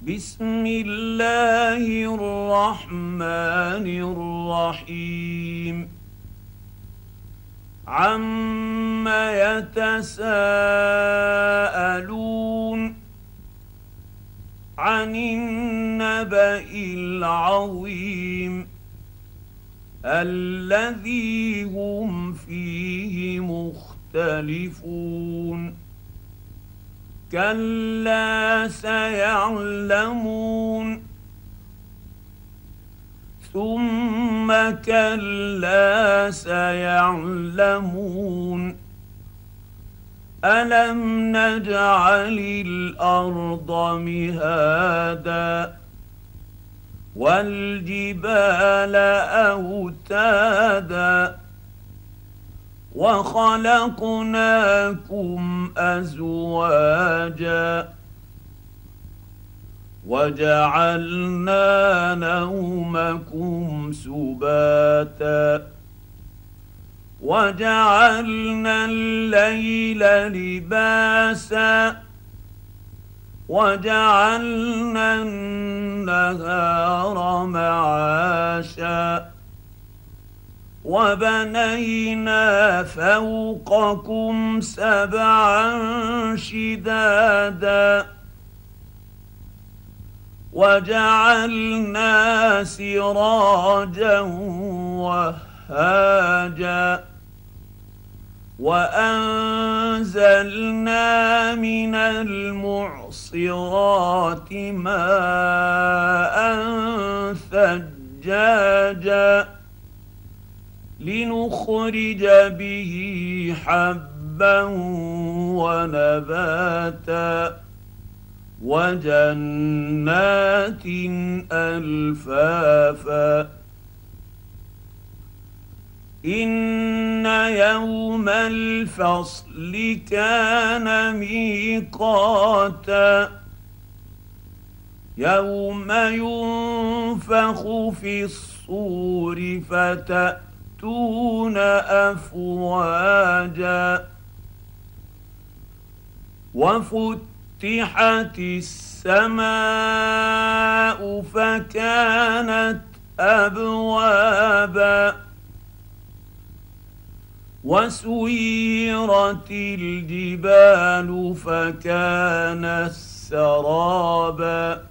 بسم الله الرحمن الرحيم. عم يتساءلون عن النبا العظيم الذي هم فيه مختلفون كلا سيعلمون ثم كلا سيعلمون الم نجعل الأرض مهادا والجبال اوتادا وخلقناكم أزواجا وجعلنا نومكم سباتا وجعلنا الليل لباسا وجعلنا النهار معاشا وبنينا فوقكم سبعا شدادا وجعلنا سراجا وهاجا وأنزلنا من المعصرات ماء ثجاجا لنخرج به حبا ونباتا وجنات ألفافا. إن يوم الفصل كان ميقاتا. يوم ينفخ في الصور فتاتون أفواجا وفتحت السماء فكانت أبوابا وسيرت الجبال فكانت سرابا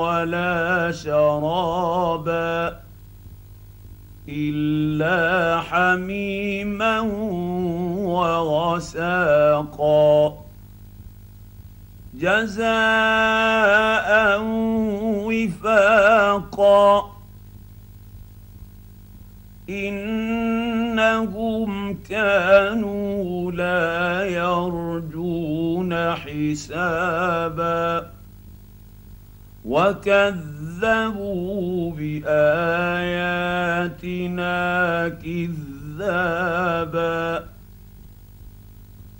ولا شرابا إلا حميما وغساقا جزاء وفاقا إنهم كانوا لا يرجون حسابا وكذبوا باياتنا كذابا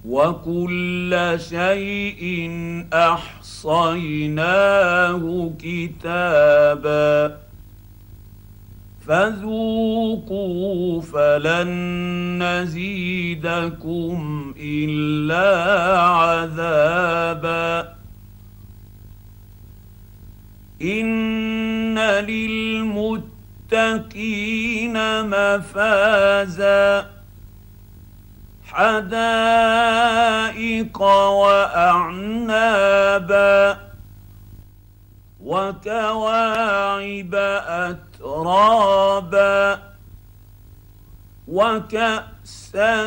وكل شيء احصيناه كتابا فذوقوا فلن نزيدكم الا عذابا ان للمتقين مفازا حدائق واعنابا وكواعب أترابا ترابا وكأسا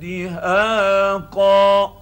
دهاقا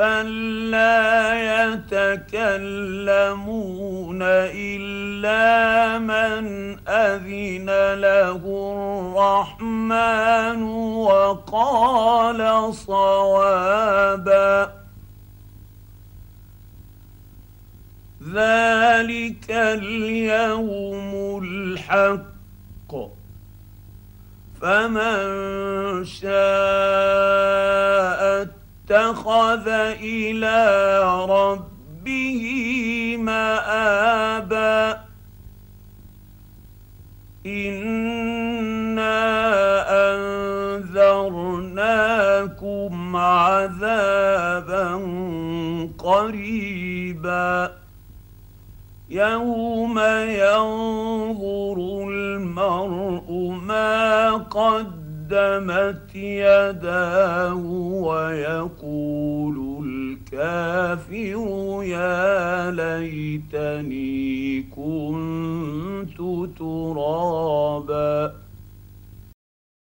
لا يتكلمون الا من اذن له الرحمن وقال صوابا ذلك اليوم الحق فمن شاء اتخذ إلى ربه مآبا. انا انذرناكم عذابا قريبا. يوم ينظر المرء ما قدمت يداه ويقول الكافر يا ليتني كنت ترابا